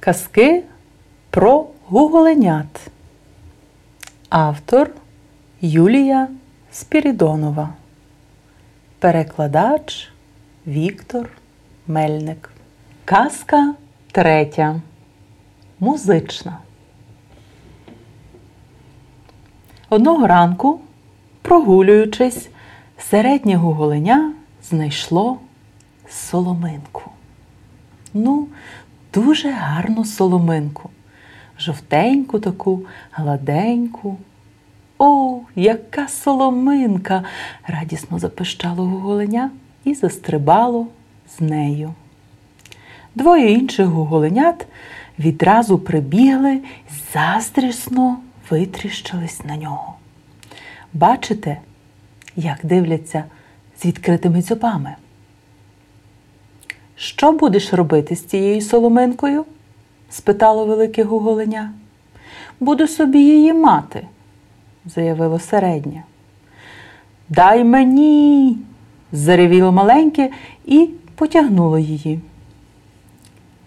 Казки про гуголенят. Автор Юлія Спірідонова. Перекладач Віктор Мельник. Казка третя. Музична. Одного ранку, прогулюючись, середнє гуголеня знайшло соломинку. Ну, дуже гарну соломинку, жовтеньку таку, гладеньку. О, яка соломинка! радісно запищало гуголеня і застрибало з нею. Двоє інших гуголенят відразу прибігли і заздрісно витріщились на нього. Бачите, як дивляться з відкритими зубами. Що будеш робити з цією соломинкою? спитало велике гуголеня. Буду собі її мати, заявило середнє. Дай мені, заревіло маленьке і потягнуло її.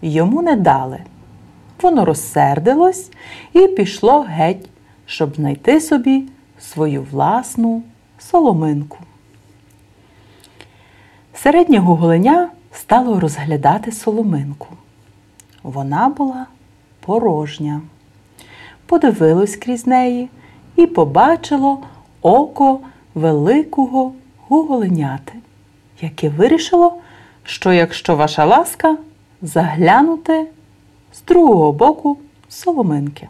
Йому не дали. Воно розсердилось і пішло геть, щоб знайти собі свою власну соломинку. Середнє гуголеня стало розглядати соломинку. Вона була порожня. Подивилось крізь неї і побачило око великого гуголеняти, яке вирішило, що якщо ваша ласка заглянути з другого боку соломинки.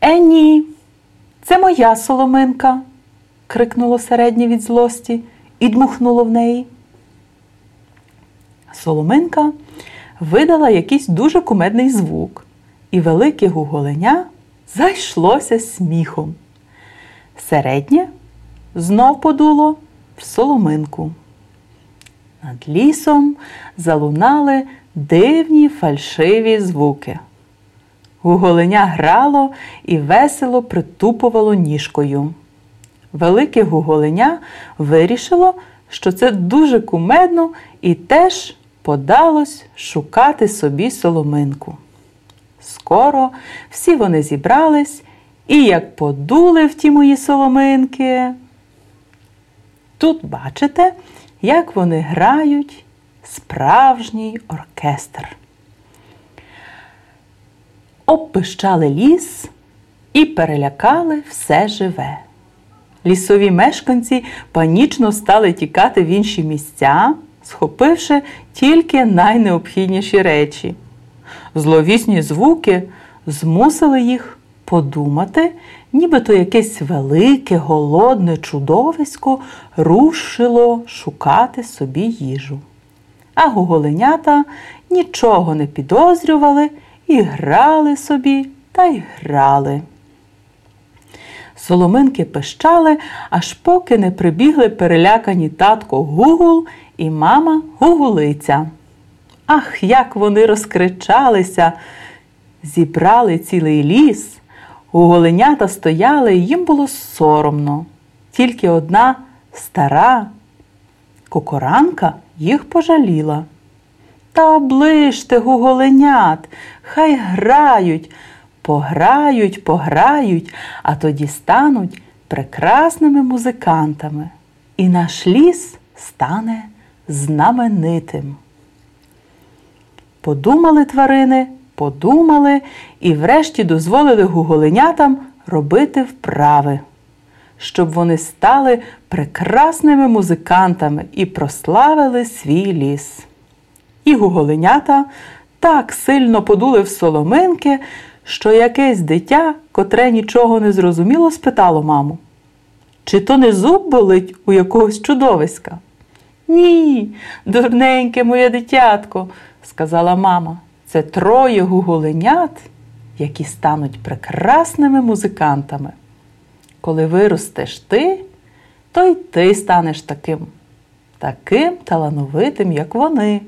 Е, ні, це моя соломинка, крикнуло середнє від злості і дмухнуло в неї. Соломинка видала якийсь дуже кумедний звук, і велике гуголеня зайшлося сміхом. Середнє знов подуло в соломинку. Над лісом залунали дивні фальшиві звуки. Гуголеня грало і весело притупувало ніжкою. Велике гуголеня вирішило, що це дуже кумедно і теж подалось шукати собі соломинку. Скоро всі вони зібрались і як подули в ті мої соломинки. Тут бачите, як вони грають справжній оркестр. Обпищали ліс і перелякали все живе. Лісові мешканці панічно стали тікати в інші місця схопивши тільки найнеобхідніші речі. Зловісні звуки змусили їх подумати, нібито якесь велике, голодне чудовисько рушило шукати собі їжу. А гуголенята нічого не підозрювали і грали собі та й грали. Соломинки пищали, аж поки не прибігли перелякані татко Гугул і мама Гугулиця. Ах, як вони розкричалися, зібрали цілий ліс. Гуголенята стояли, і їм було соромно. Тільки одна стара кукоранка їх пожаліла. Та оближте гуголенят, хай грають, пограють, пограють, а тоді стануть прекрасними музикантами. І наш ліс стане знаменитим. Подумали тварини, подумали і врешті дозволили гуголенятам робити вправи, щоб вони стали прекрасними музикантами і прославили свій ліс. І гуголенята так сильно подули в соломинки, що якесь дитя, котре нічого не зрозуміло, спитало маму, чи то не зуб болить у якогось чудовиська? Ні, дурненьке моє дитятко, сказала мама. Це троє гуголенят, які стануть прекрасними музикантами. Коли виростеш ти, то й ти станеш таким, таким талановитим, як вони.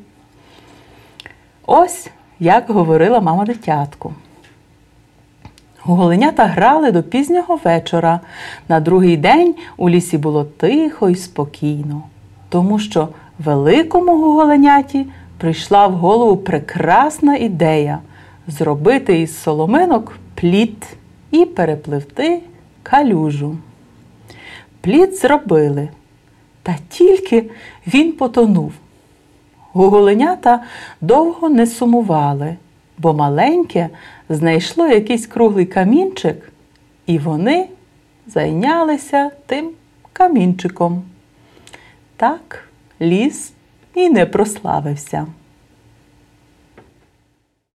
Ось як говорила мама дитятку. Гуголенята грали до пізнього вечора. На другий день у лісі було тихо і спокійно тому що великому гуголеняті прийшла в голову прекрасна ідея зробити із соломинок плід і перепливти калюжу. Плід зробили, та тільки він потонув. Гуголенята довго не сумували, бо маленьке знайшло якийсь круглий камінчик, і вони зайнялися тим камінчиком. Так ліс і не прославився.